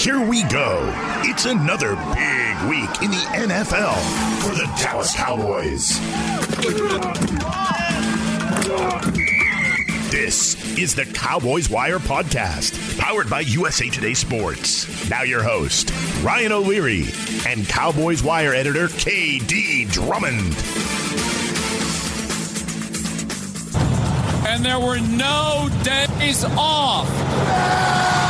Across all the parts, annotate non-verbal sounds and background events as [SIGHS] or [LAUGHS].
Here we go. It's another big week in the NFL for the Dallas Cowboys. This is the Cowboys Wire podcast, powered by USA Today Sports. Now, your host, Ryan O'Leary, and Cowboys Wire editor, KD Drummond. And there were no days off.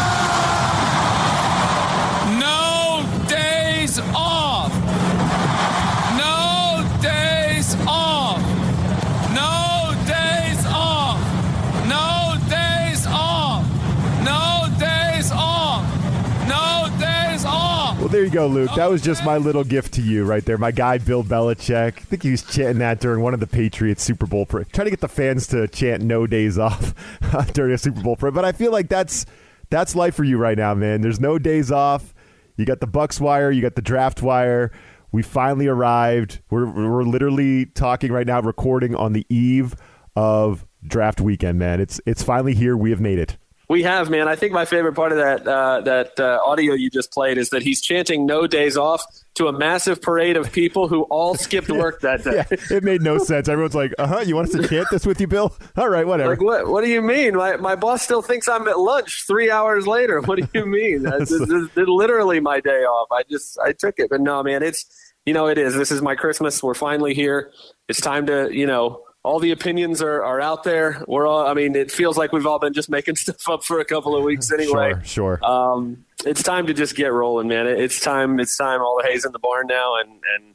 You go, Luke. That was just my little gift to you right there. My guy, Bill Belichick. I think he was chanting that during one of the Patriots Super Bowl. Pra- trying to get the fans to chant "No days off" [LAUGHS] during a Super Bowl. Pra- but I feel like that's that's life for you right now, man. There's no days off. You got the Bucks wire. You got the draft wire. We finally arrived. We're we're literally talking right now, recording on the eve of draft weekend, man. It's it's finally here. We have made it. We have, man. I think my favorite part of that uh, that uh, audio you just played is that he's chanting "No days off" to a massive parade of people who all skipped [LAUGHS] work that day. Yeah, it made no sense. Everyone's like, "Uh huh, you want us to chant this with you, Bill? All right, whatever." Like what? What do you mean? My my boss still thinks I'm at lunch three hours later. What do you mean? [LAUGHS] this, is, this literally my day off. I just I took it, but no, man. It's you know it is. This is my Christmas. We're finally here. It's time to you know all the opinions are, are out there. We're all, I mean, it feels like we've all been just making [LAUGHS] stuff up for a couple of weeks anyway. Sure, sure. Um, it's time to just get rolling, man. It's time. It's time. All the hay's in the barn now, and and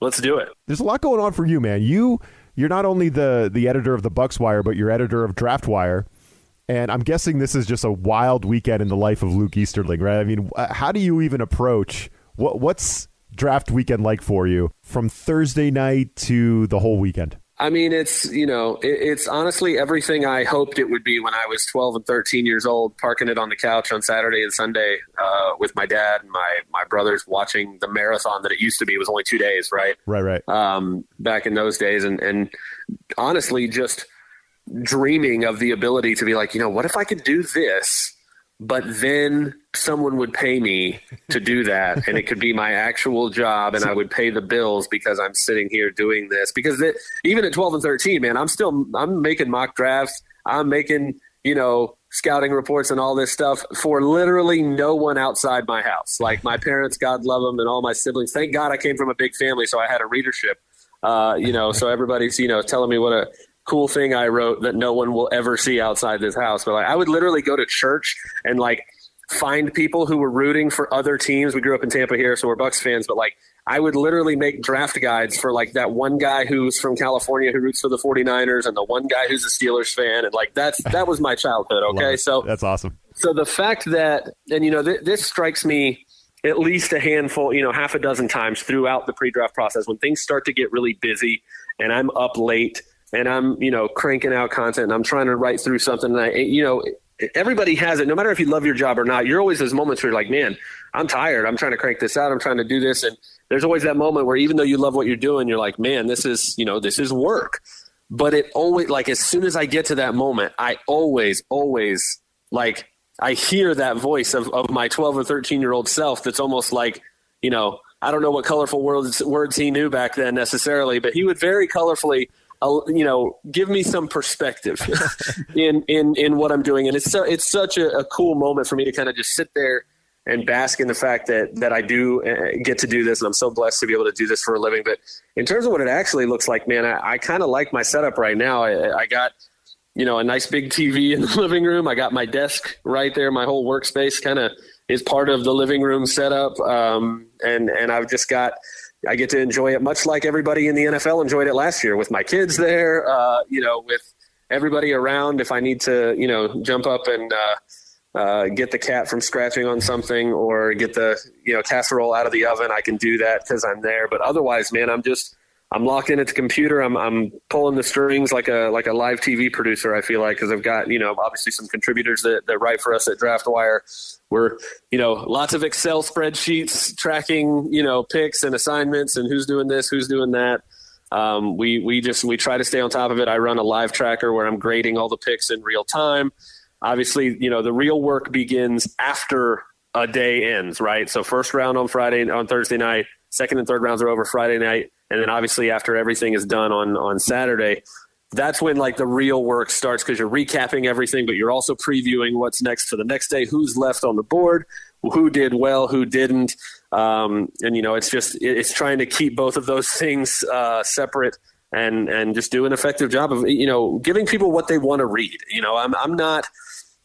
let's do it. There's a lot going on for you, man. You you're not only the the editor of the Bucks Wire, but you're editor of Draft Wire. And I'm guessing this is just a wild weekend in the life of Luke Easterling, right? I mean, how do you even approach what what's draft weekend like for you from Thursday night to the whole weekend? I mean, it's you know, it, it's honestly everything I hoped it would be when I was 12 and 13 years old, parking it on the couch on Saturday and Sunday uh, with my dad and my my brothers, watching the marathon that it used to be. It was only two days, right? Right, right. Um, back in those days, and and honestly, just dreaming of the ability to be like, you know, what if I could do this? But then someone would pay me to do that and it could be my actual job and i would pay the bills because i'm sitting here doing this. Because it, even at 12 and 13 man i'm still i'm making mock drafts. I'm making you know scouting reports and all this stuff for literally no one outside my house. Like my parents god love them and all my siblings. Thank god i came from a big family so i had a readership uh, you know so everybody's you know telling me what a cool thing I wrote that no one will ever see outside this house. But like, I would literally go to church and like find people who were rooting for other teams. We grew up in Tampa here, so we're Bucks fans. But like, I would literally make draft guides for like that one guy who's from California who roots for the 49ers and the one guy who's a Steelers fan. And like, that's, that was my childhood. [LAUGHS] Okay. so that's awesome. So the fact that, and you know, th- this strikes me at least a handful, you know, half a dozen times throughout the pre draft process when things start to get really busy and I'm up late and I'm, you know, cranking out content and I'm trying to write through something and I, you know, everybody has it. No matter if you love your job or not, you're always those moments where you're like, man, I'm tired. I'm trying to crank this out. I'm trying to do this. And there's always that moment where even though you love what you're doing, you're like, man, this is, you know, this is work. But it always, like, as soon as I get to that moment, I always, always, like, I hear that voice of, of my 12 or 13 year old self that's almost like, you know, I don't know what colorful words, words he knew back then necessarily, but he would very colorfully you know, give me some perspective [LAUGHS] in, in, in what I'm doing. And it's so, it's such a, a cool moment for me to kind of just sit there and bask in the fact that, that I do uh, get to do this. And I'm so blessed to be able to do this for a living. But in terms of what it actually looks like, man, I, I kind of like my setup right now. I, I got, you know, a nice big TV in the [LAUGHS] living room. I got my desk right there. My whole workspace kind of is part of the living room setup. Um, and, and I've just got, I get to enjoy it much like everybody in the NFL enjoyed it last year with my kids there, uh, you know, with everybody around. If I need to, you know, jump up and uh, uh, get the cat from scratching on something or get the you know casserole out of the oven, I can do that because I'm there. But otherwise, man, I'm just I'm locked in at the computer. I'm I'm pulling the strings like a like a live TV producer. I feel like because I've got you know obviously some contributors that, that write for us at DraftWire. We're you know lots of Excel spreadsheets tracking you know picks and assignments and who's doing this, who's doing that. Um, we we just we try to stay on top of it. I run a live tracker where I'm grading all the picks in real time. Obviously, you know the real work begins after a day ends, right? So first round on Friday on Thursday night, second and third rounds are over Friday night and then obviously after everything is done on on Saturday, that's when like the real work starts because you're recapping everything, but you're also previewing what's next for the next day, who's left on the board, who did well, who didn't, um, and you know it's just it's trying to keep both of those [LAUGHS] things uh, separate and and just do an effective job of you know giving people what they want to read. You know, I'm I'm not.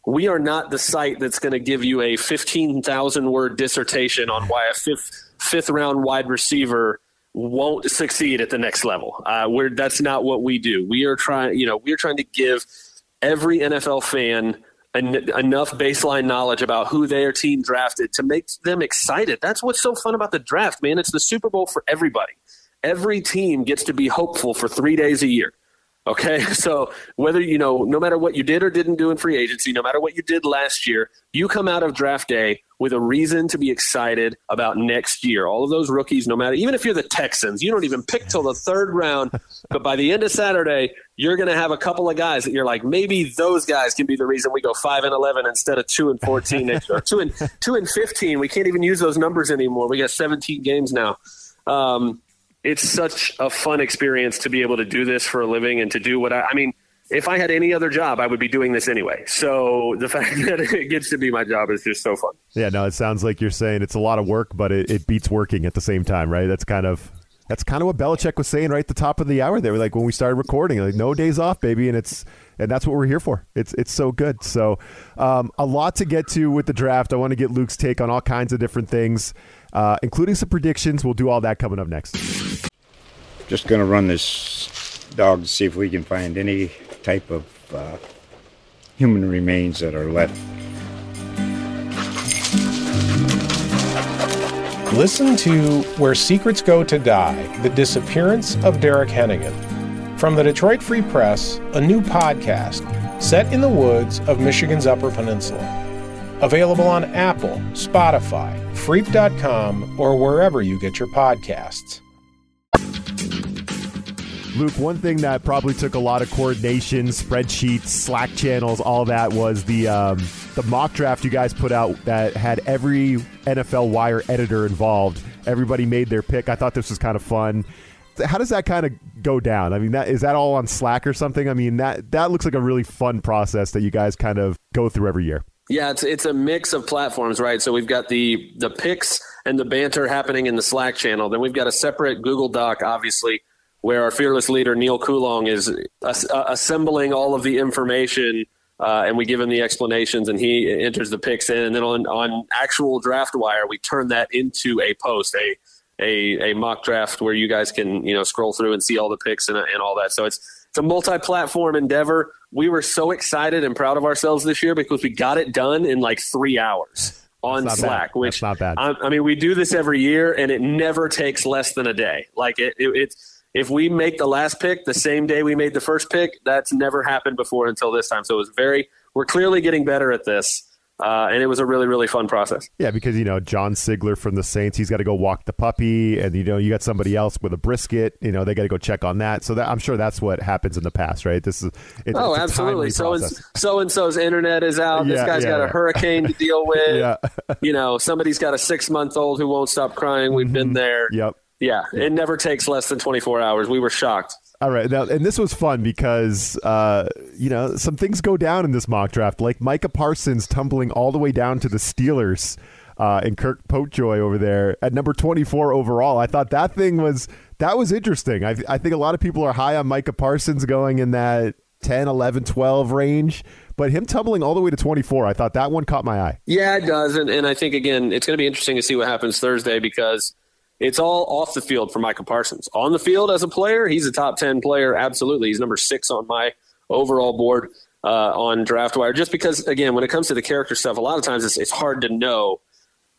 We are not the site that's going to give you a 15,000 word dissertation on why a fifth fifth round wide receiver won't succeed at the next level. Uh, we're, that's not what we do. We are trying, you know, we're trying to give every NFL fan en- enough baseline knowledge about who their team drafted to make them excited. That's what's so fun about the draft, man. It's the Super Bowl for everybody. Every team gets to be hopeful for three days a year. Okay. [LAUGHS] So whether, you know, no matter what you did or didn't do in free agency, no matter what you did last year, you come out of draft day with a reason to be excited about next year. All of those rookies, no matter, even if you're the Texans, you don't even pick till the third round. [LAUGHS] But by the end of Saturday, you're going to have a couple of guys that you're like, maybe those guys can be the reason we go five and 11 instead of two and 14 next year, [LAUGHS] or two and two and 15. We can't even use those numbers anymore. We got 17 games now. Um, it's such a fun experience to be able to do this for a living and to do what I, I mean, if I had any other job, I would be doing this anyway. So the [LAUGHS] fact that it gets to be my job is just so fun. Yeah, no, it sounds like you're saying it's a lot of work, but it, it beats working at the same time, right? That's kind of that's kind of what Belichick was saying right at the top of the hour. They were like when we started recording, like no days off, baby, and it's and that's what we're here for. It's it's so good. So um, a lot to get to with the draft. I want to get Luke's take on all kinds of different things uh, including some predictions. We'll do all that coming up next. Just going to run this dog to see if we can find any type of uh, human remains that are left. Listen to Where Secrets Go to Die The Disappearance of Derek Hennigan. From the Detroit Free Press, a new podcast set in the woods of Michigan's Upper Peninsula. Available on Apple, Spotify, Freep.com, or wherever you get your podcasts. Luke, one thing that probably took a lot of coordination, spreadsheets, Slack channels, all that was the um, the mock draft you guys put out that had every NFL Wire editor involved. Everybody made their pick. I thought this was kind of fun. How does that kind of go down? I mean, that is that all on Slack or something? I mean, that that looks like a really fun process that you guys kind of go through every year. Yeah, it's it's a mix of platforms, right? So we've got the the picks and the banter happening in the Slack channel. Then we've got a separate Google Doc, obviously, where our fearless leader Neil Coulong is uh, assembling all of the information, uh, and we give him the explanations, and he enters the picks in. And then on on actual draft wire, we turn that into a post, a a, a mock draft where you guys can you know scroll through and see all the picks and, and all that. So it's it's a multi-platform endeavor. We were so excited and proud of ourselves this year because we got it done in like three hours on Slack. Bad. Which That's not bad. I, I, mean, we do this every year, and it never takes less than a day. Like it, it, it's if we make the last pick the same day we made the first pick, that's never happened before until this time. So it was very. We're clearly getting better at this. Uh, and it was a really really fun process. Yeah, because you know John Sigler from the Saints, he's got to go walk the puppy, and you know you got somebody else with a brisket. You know they got to go check on that. So that, I'm sure that's what happens in the past, right? This is it, oh absolutely. So and, so and so's internet is out. Yeah, this guy's yeah, got yeah. a hurricane to deal [LAUGHS] with. you know somebody's got a six month old who won't stop crying. We've mm-hmm. been there. Yep. Yeah, it never takes less than 24 hours. We were shocked. All right, now and this was fun because uh, you know some things go down in this mock draft, like Micah Parsons tumbling all the way down to the Steelers, uh, and Curt Popejoy over there at number twenty four overall. I thought that thing was that was interesting. I, I think a lot of people are high on Micah Parsons going in that 10, 11, 12 range, but him tumbling all the way to 24, I thought that one caught my eye. Yeah, it does, and, and I think again it's going to be interesting to see what happens Thursday because it's all off the field for Micah Parsons. On the field as a player, he's a top 10 player. Absolutely. He's number six on my overall board uh, on DraftWire. Just because, again, when it comes to the character stuff, a lot of times it's, it's hard to know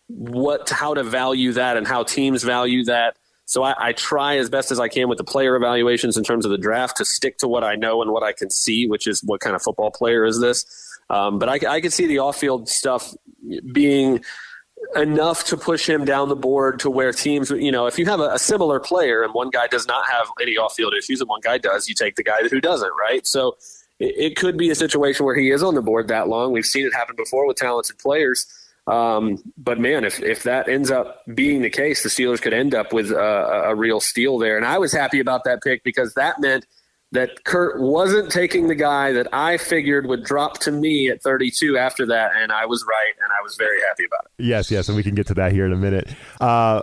what how to value that and how teams value that. So I, I, try as best as I can with the player evaluations in terms of the draft to stick to what I know and what I can see, which is what kind of football player is this. Um, but I, I could see the off-field stuff being enough to push him down the board to where teams, you know, if you have a, a similar player and one guy does not have any off-field issues and one guy does, you take the guy who doesn't, right? So it, it could be a situation where he is on the board that long. We've seen it happen before with talented players. Um, but man, if, if that ends up being the case, the Steelers could end up with a, a real steal there. And I was happy about that pick because that meant that Curt wasn't taking the guy that I figured would drop to me at 32 after that, and I was right, and I was very happy about it. Yes, yes, and we can get to that here in a minute. Uh,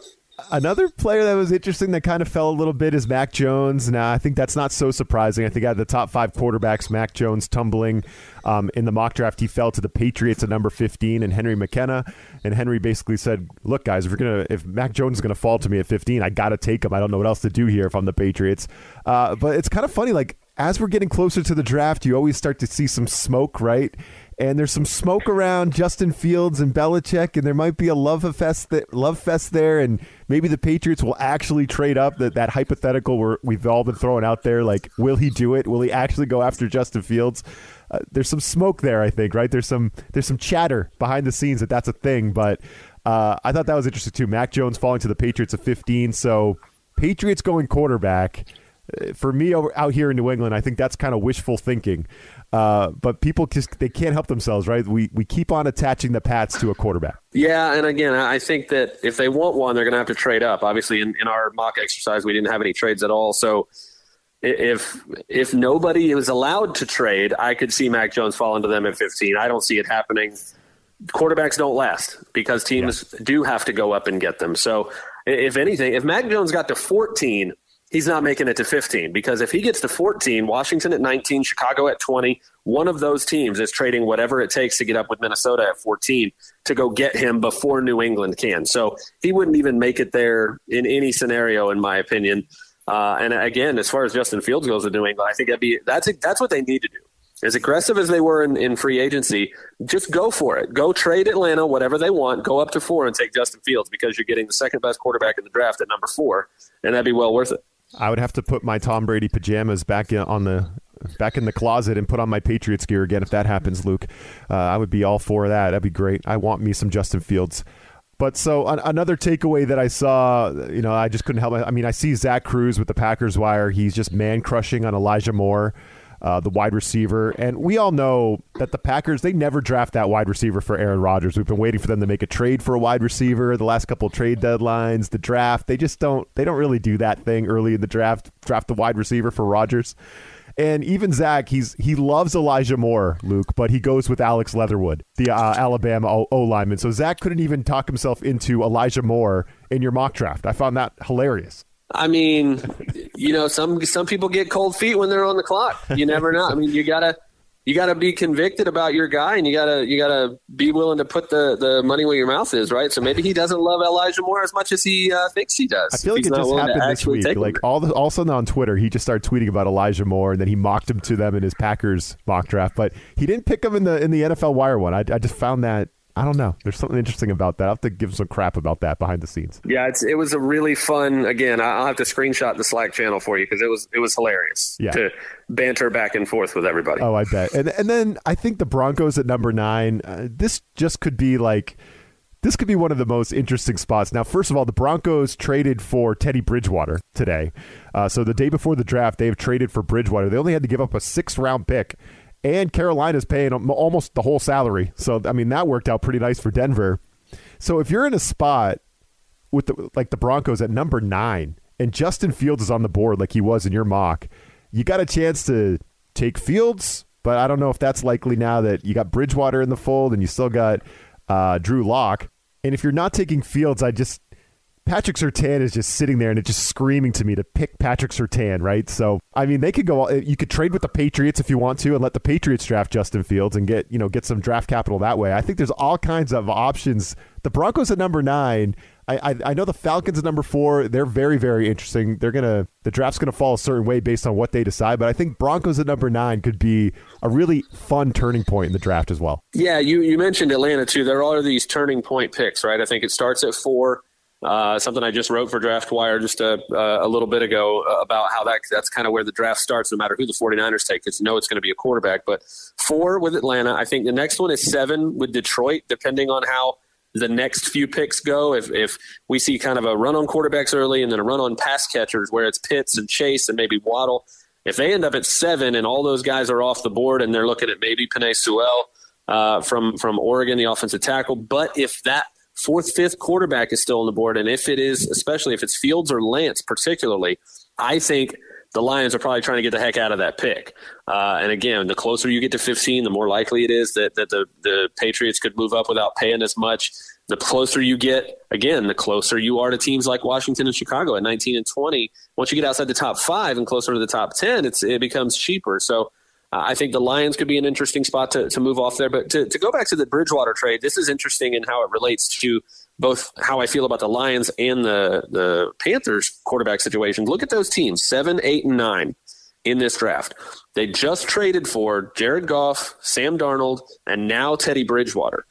Another player that was interesting that kind of fell a little bit is Mac Jones. Now, I think that's not so surprising. I think out of the top five quarterbacks, Mac Jones tumbling um, in the mock draft, he fell to the Patriots at number 15 and Henry McKenna. And Henry basically said, "Look, guys, if we're gonna, if Mac Jones is gonna fall to me at 15, I gotta take him. I don't know what else to do here if I'm the Patriots." Uh, but it's kind of funny, like as we're getting closer to the draft, you always start to see some smoke, right? And there's some smoke around Justin Fields and Belichick, and there might be a love fest, that, love fest there, and maybe the Patriots will actually trade up. That that hypothetical we've all been throwing out there, like, will he do it? Will he actually go after Justin Fields? Uh, there's some smoke there, I think, right? There's some there's some chatter behind the scenes that that's a thing, but uh, I thought that was interesting too. Mac Jones falling to the Patriots at 15, so Patriots going quarterback uh, for me out here in New England, I think that's kind of wishful thinking. Uh, but people just they can't help themselves, right? We we keep on attaching the Pats to a quarterback. Yeah, and again, I think that if they want one, they're going to have to trade up. Obviously, in, in our mock exercise, we didn't have any trades at all, so if if nobody was allowed to trade, I could see Mac Jones fall into them at 15. I don't see it happening. Quarterbacks don't last because teams yeah. do have to go up and get them. So, if anything, if Mac Jones got to 14, he's not making it to 15 because if he gets to 14, Washington at 19, Chicago at 20, one of those teams is trading whatever it takes to get up with Minnesota at 14 to go get him before New England can. So he wouldn't even make it there in any scenario, in my opinion. Uh, and again, as far as Justin Fields goes with New England, I think that'd be that's that's what they need to do. As aggressive as they were in, in free agency, just go for it. Go trade Atlanta, whatever they want. Go up to four and take Justin Fields because you're getting the second best quarterback in the draft at number four, and that'd be well worth it. I would have to put my Tom Brady pajamas back in, on the back in the closet and put on my Patriots gear again if that happens, Luke. Uh, I would be all for that. That'd be great. I want me some Justin Fields. But so an- another takeaway that I saw, you know, I just couldn't help. I mean, I see Zach Kruse with the Packers wire. He's just man crushing on Elijah Moore uh, the wide receiver. And we all know that the Packers, they never draft that wide receiver for Aaron Rodgers. We've been waiting for them to make a trade for a wide receiver the last couple trade deadlines, the draft. They just don't, they don't really do that thing early in the draft, draft the wide receiver for Rodgers. And even Zach, he's he loves Elijah Moore, Luke, but he goes with Alex Leatherwood, the uh, Alabama O lineman. So Zach couldn't even talk himself into Elijah Moore in your mock draft. I found that hilarious. I mean, you know, some some people get cold feet when they're on the clock. You never know. I mean, you gotta you gotta be convicted about your guy, and you gotta you gotta be willing to put the the money where your mouth is, right? So maybe he doesn't love Elijah Moore as much as he uh, thinks he does. I feel like it just happened this week. Like all the, all of a sudden on Twitter, he just started tweeting about Elijah Moore, and then he mocked him to them in his Packers mock draft, but he didn't pick him in the in the NFL Wire one. I, I just found that I don't know. There's something interesting about that. I'll have to give some crap about that behind the scenes. Yeah, it was a really fun. Again, I'll have to screenshot the Slack channel for you because it was it was hilarious yeah. to banter back and forth with everybody. Oh, I bet. And and then I think the Broncos at number nine. Uh, this just could be like. This could be one of the most interesting spots. Now, first of all, the Broncos traded for Teddy Bridgewater today. Uh, so the day before the draft, they've traded for Bridgewater. They only had to give up a six round pick and Carolina's paying almost the whole salary. So I mean that worked out pretty nice for Denver. So if you're in a spot with the like the Broncos at number 9 and Justin Fields is on the board like he was in your mock, you got a chance to take Fields, but I don't know if that's likely now that you got Bridgewater in the fold and you still got uh, Drew Lock. And if you're not taking Fields, I just Patrick Surtain is just sitting there and it's just screaming to me to pick Patrick Surtain, right? So, I mean, they could go. Eh, you could trade with the Patriots if you want to, and let the Patriots draft Justin Fields and get you know get some draft capital that way. I think there's all kinds of options. The Broncos at number nine. I, I, I know the Falcons at number four. They're very very interesting. They're gonna the draft's gonna fall a certain way based on what they decide. But I think Broncos at number nine could be a really fun turning point in the draft as well. Yeah, you you mentioned Atlanta too. There are these turning point picks, right? I think it starts at four. Uh, something I just wrote for Draft Wire just a, a little bit ago about how that that's kind of where the draft starts, no matter who the 49ers take, because you know it's going to be a quarterback. But four with Atlanta. I think the next one is seven with Detroit, depending on how the next few picks go. If, if we see kind of a run on quarterbacks early and then a run on pass catchers where it's Pitts and Chase and maybe Waddle, if they end up at seven and all those guys are off the board and they're looking at maybe Penei Sewell uh, from, from Oregon, the offensive tackle, but if that – fourth, fifth quarterback is still on the board. And if it is, especially if it's Fields or Lance, particularly, I think the Lions are probably trying to get the heck out of that pick. Uh, and again, the closer you get to 15, the more likely it is that, that the, the Patriots could move up without paying as much. The closer you get, again, the closer you are to teams like Washington and Chicago at 19 and 20. Once you get outside the top five and closer to the top 10, it's, it becomes cheaper. So uh, I think the Lions could be an interesting spot to, to move off there. But to, to go back to the Bridgewater trade, this is interesting in how it relates to both how I feel about the Lions and the, the Panthers quarterback situation. Look at those teams seven, eight, and nine in this draft. They just traded for Jared Goff, Sam Darnold, and now Teddy Bridgewater.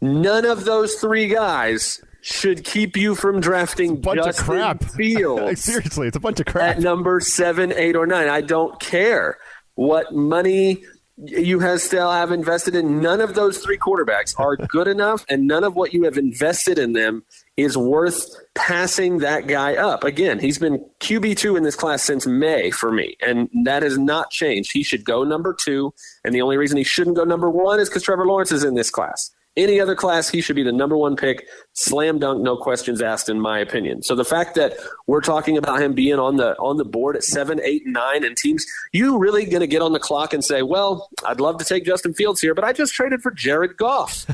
None of those three guys should keep you from drafting bunch Justin of crap. [LAUGHS] Fields. Seriously, it's a bunch of crap. At number seven, eight, or nine. I don't care what money you have still have invested in none of those three quarterbacks are [LAUGHS] good enough and none of what you have invested in them is worth passing that guy up. Again he's been qb2 in this class since may for me and that has not changed. He should go number two and the only reason he shouldn't go number one is because trevor lawrence is in this class any other class, he should be the number one pick, slam dunk, no questions asked, in my opinion. So the fact that we're talking about him being on the on the board at seven, eight, and nine, and teams, you really going to get on the clock and say, "Well, I'd love to take Justin Fields here, but I just traded for Jared Goff.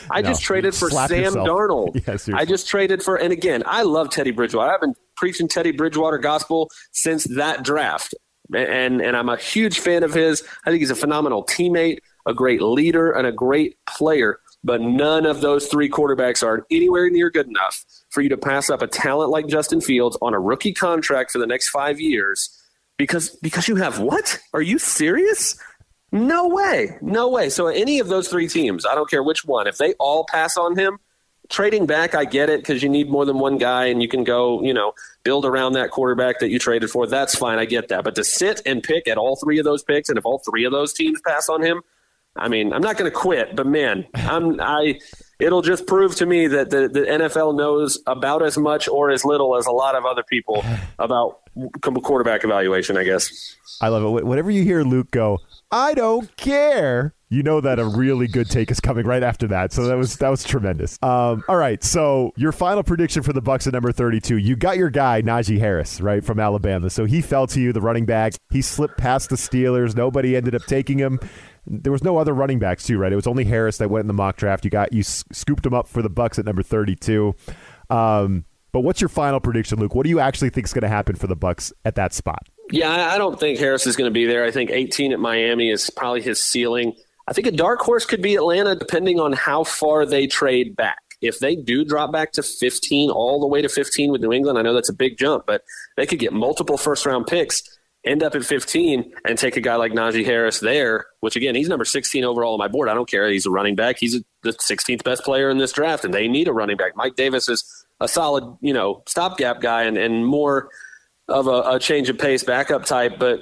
[LAUGHS] I no, just traded for Sam yourself. Darnold. [LAUGHS] I just traded for, and again, I love Teddy Bridgewater. I've been preaching Teddy Bridgewater gospel since that draft, and and I'm a huge fan of his. I think he's a phenomenal teammate, a great leader, and a great player but none of those three quarterbacks are anywhere near good enough for you to pass up a talent like Justin Fields on a rookie contract for the next five years because because you have what? Are you serious? No way. No way. So any of those three teams, I don't care which one, if they all pass on him, trading back, I get it because you need more than one guy and you can go, you know, build around that quarterback that you traded for. That's fine. I get that. But to sit and pick at all three of those picks, and if all three of those teams pass on him, I mean, I'm not going to quit, but man, I'm I. It'll just prove to me that the, the NFL knows about as much or as little as a lot of other people [SIGHS] about quarterback evaluation. I guess. I love it. Whenever you hear Luke go, I don't care. You know that a really good take is coming right after that. So that was that was tremendous. Um, all right, so your final prediction for the Bucks at number thirty-two. You got your guy Najee Harris right from Alabama. So he fell to you, the running back. He slipped past the Steelers. Nobody ended up taking him. There was no other running backs too, right? It was only Harris that went in the mock draft. You got you scooped him up for the Bucks at number thirty-two. Um, but what's your final prediction, Luke? What do you actually think is going to happen for the Bucks at that spot? Yeah, I don't think Harris is going to be there. I think 18 at Miami is probably his ceiling. I think a dark horse could be Atlanta, depending on how far they trade back. If they do drop back to 15, all the way to 15 with New England, I know that's a big jump, but they could get multiple first round picks end up at 15 and take a guy like Najee Harris there, which again, he's number 16 overall on my board. I don't care. He's a running back. He's the 16th best player in this draft, and they need a running back. Mike Davis is a solid, you know, stopgap guy and, and more of a, a change of pace backup type. But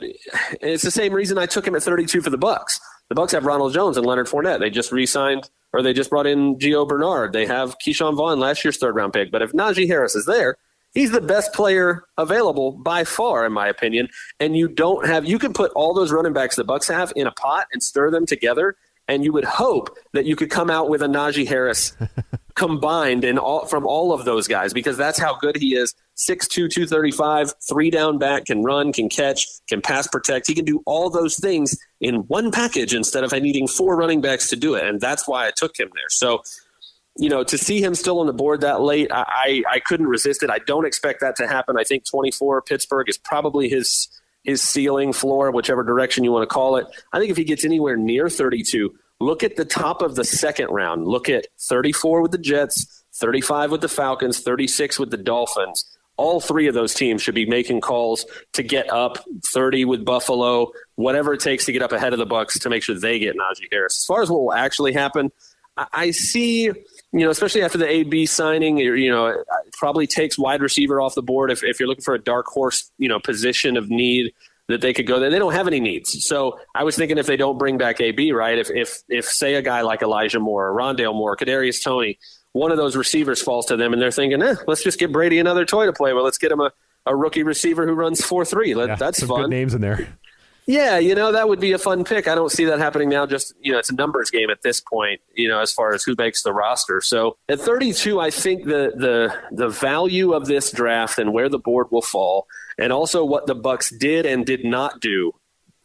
it's the same reason I took him at 32 for the Bucks. The Bucks have Ronald Jones and Leonard Fournette. They just re-signed or they just brought in Gio Bernard. They have Ke'Shawn Vaughn, last year's third round pick. But if Najee Harris is there – he's the best player available by far, in my opinion. And you don't have you can put all those running backs the Bucks have in a pot and stir them together, and you would hope that you could come out with a Najee Harris [LAUGHS] combined in all from all of those guys because that's how good he is. 6'2", 235, three down back, can run, can catch, can pass protect. He can do all those things in one package instead of needing four running backs to do it. And that's why I took him there. So you know, to see him still on the board that late, I, I couldn't resist it. I don't expect that to happen. I think 24 Pittsburgh is probably his his ceiling floor, whichever direction you want to call it. I think if he gets anywhere near 32, look at the top of the second round. Look at 34 with the Jets, 35 with the Falcons, 36 with the Dolphins. All three of those teams should be making calls to get up 30 with Buffalo, whatever it takes to get up ahead of the Bucks to make sure they get Najee Harris. As far as what will actually happen, I see, you know, especially after the AB signing, you know, it probably takes wide receiver off the board if, if you're looking for a dark horse, you know, position of need that they could go there. They don't have any needs. So I was thinking if they don't bring back AB, right? If if if say a guy like Elijah Moore, or Rondale Moore, Kadarius Toney, one of those receivers falls to them, and they're thinking, eh, let's just get Brady another toy to play with. Let's get him a, a rookie receiver who runs four three. Yeah, That's fun. Good names in there. Yeah, you know that would be a fun pick. I don't see that happening now. Just you know, it's a numbers game at this point. You know, as far as who makes the roster. So at 32, I think the the the value of this draft and where the board will fall, and also what the Bucks did and did not do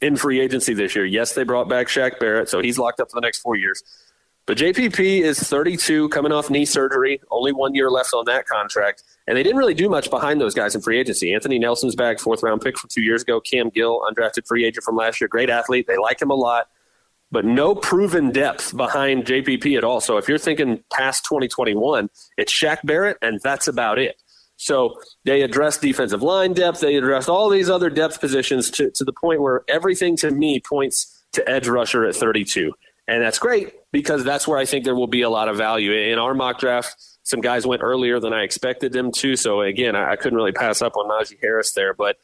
in free agency this year. Yes, they brought back Shaq Barrett, so he's locked up for the next four years. But JPP is 32, coming off knee surgery, only one year left on that contract. And they didn't really do much behind those guys in free agency. Anthony Nelson's back, fourth round pick from two years ago. Cam Gill, undrafted free agent from last year, great athlete. They like him a lot, but no proven depth behind JPP at all. So if you're thinking past 2021, it's Shaq Barrett, and that's about it. So they addressed defensive line depth. They addressed all these other depth positions to, to the point where everything to me points to edge rusher at 32. And that's great because that's where I think there will be a lot of value. In our mock draft, some guys went earlier than I expected them to. So again, I, I couldn't really pass up on Najee Harris there. But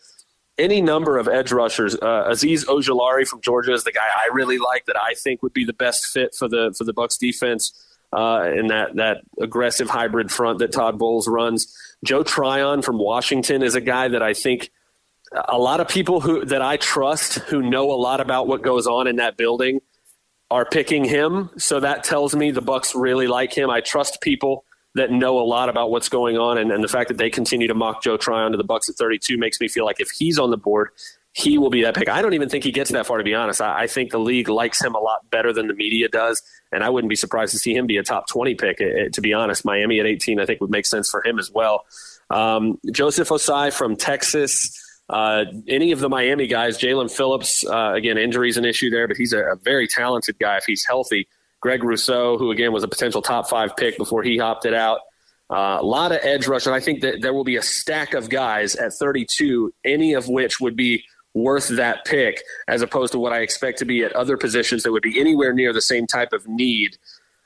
any number of edge rushers, uh, Azeez Ojulari from Georgia is the guy I really like that I think would be the best fit for the for the Bucks defense uh, in that that aggressive hybrid front that Todd Bowles runs. Joe Tryon from Washington is a guy that I think a lot of people who that I trust who know a lot about what goes on in that building are picking him. So that tells me the Bucks really like him. I trust people that know a lot about what's going on, and, and the fact that they continue to mock Joe Tryon to the Bucks at 32 makes me feel like if he's on the board, he will be that pick. I don't even think he gets that far, to be honest. I, I, think the league likes him a lot better than the media does, and I wouldn't be surprised to see him be a top 20 pick. It, it, to be honest, Miami at 18, I think would make sense for him as well. Um, Joseph Ossai from Texas. Uh, any of the Miami guys, Jaelan Phillips, uh, again, injuries an issue there, but he's a, a, very talented guy if he's healthy. Greg Rousseau, who again was a potential top five pick before he opted out. Uh, a lot of edge rush, and I think that there will be a stack of guys at 32, any of which would be worth that pick, as opposed to what I expect to be at other positions that would be anywhere near the same type of need.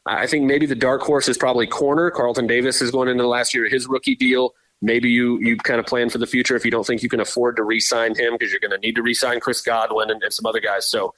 I think maybe the dark horse is probably corner. Carlton Davis is going into the last year of his rookie deal maybe you you kind of plan for the future if you don't think you can afford to re-sign him because you're going to need to re-sign Chris Godwin and, and some other guys. So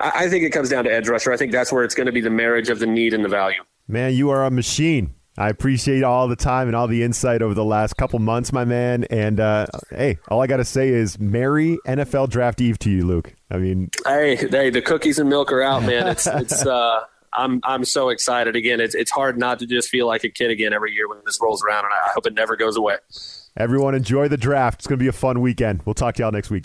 I, I, think it comes down to edge rusher. I think that's where it's going to be the marriage of the need and the value. Man, you are a machine. I appreciate all the time and all the insight over the last couple months, my man. And uh, hey, all I got to say is Merry NFL Draft Eve to you, Luke. I mean, hey, hey, the cookies and milk are out, man. [LAUGHS] It's it's. Uh, I'm I'm so excited again. It's it's hard not to just feel like a kid again every year when this rolls around, and I hope it never goes away. Everyone, enjoy the draft. It's going to be a fun weekend. We'll talk to y'all next week.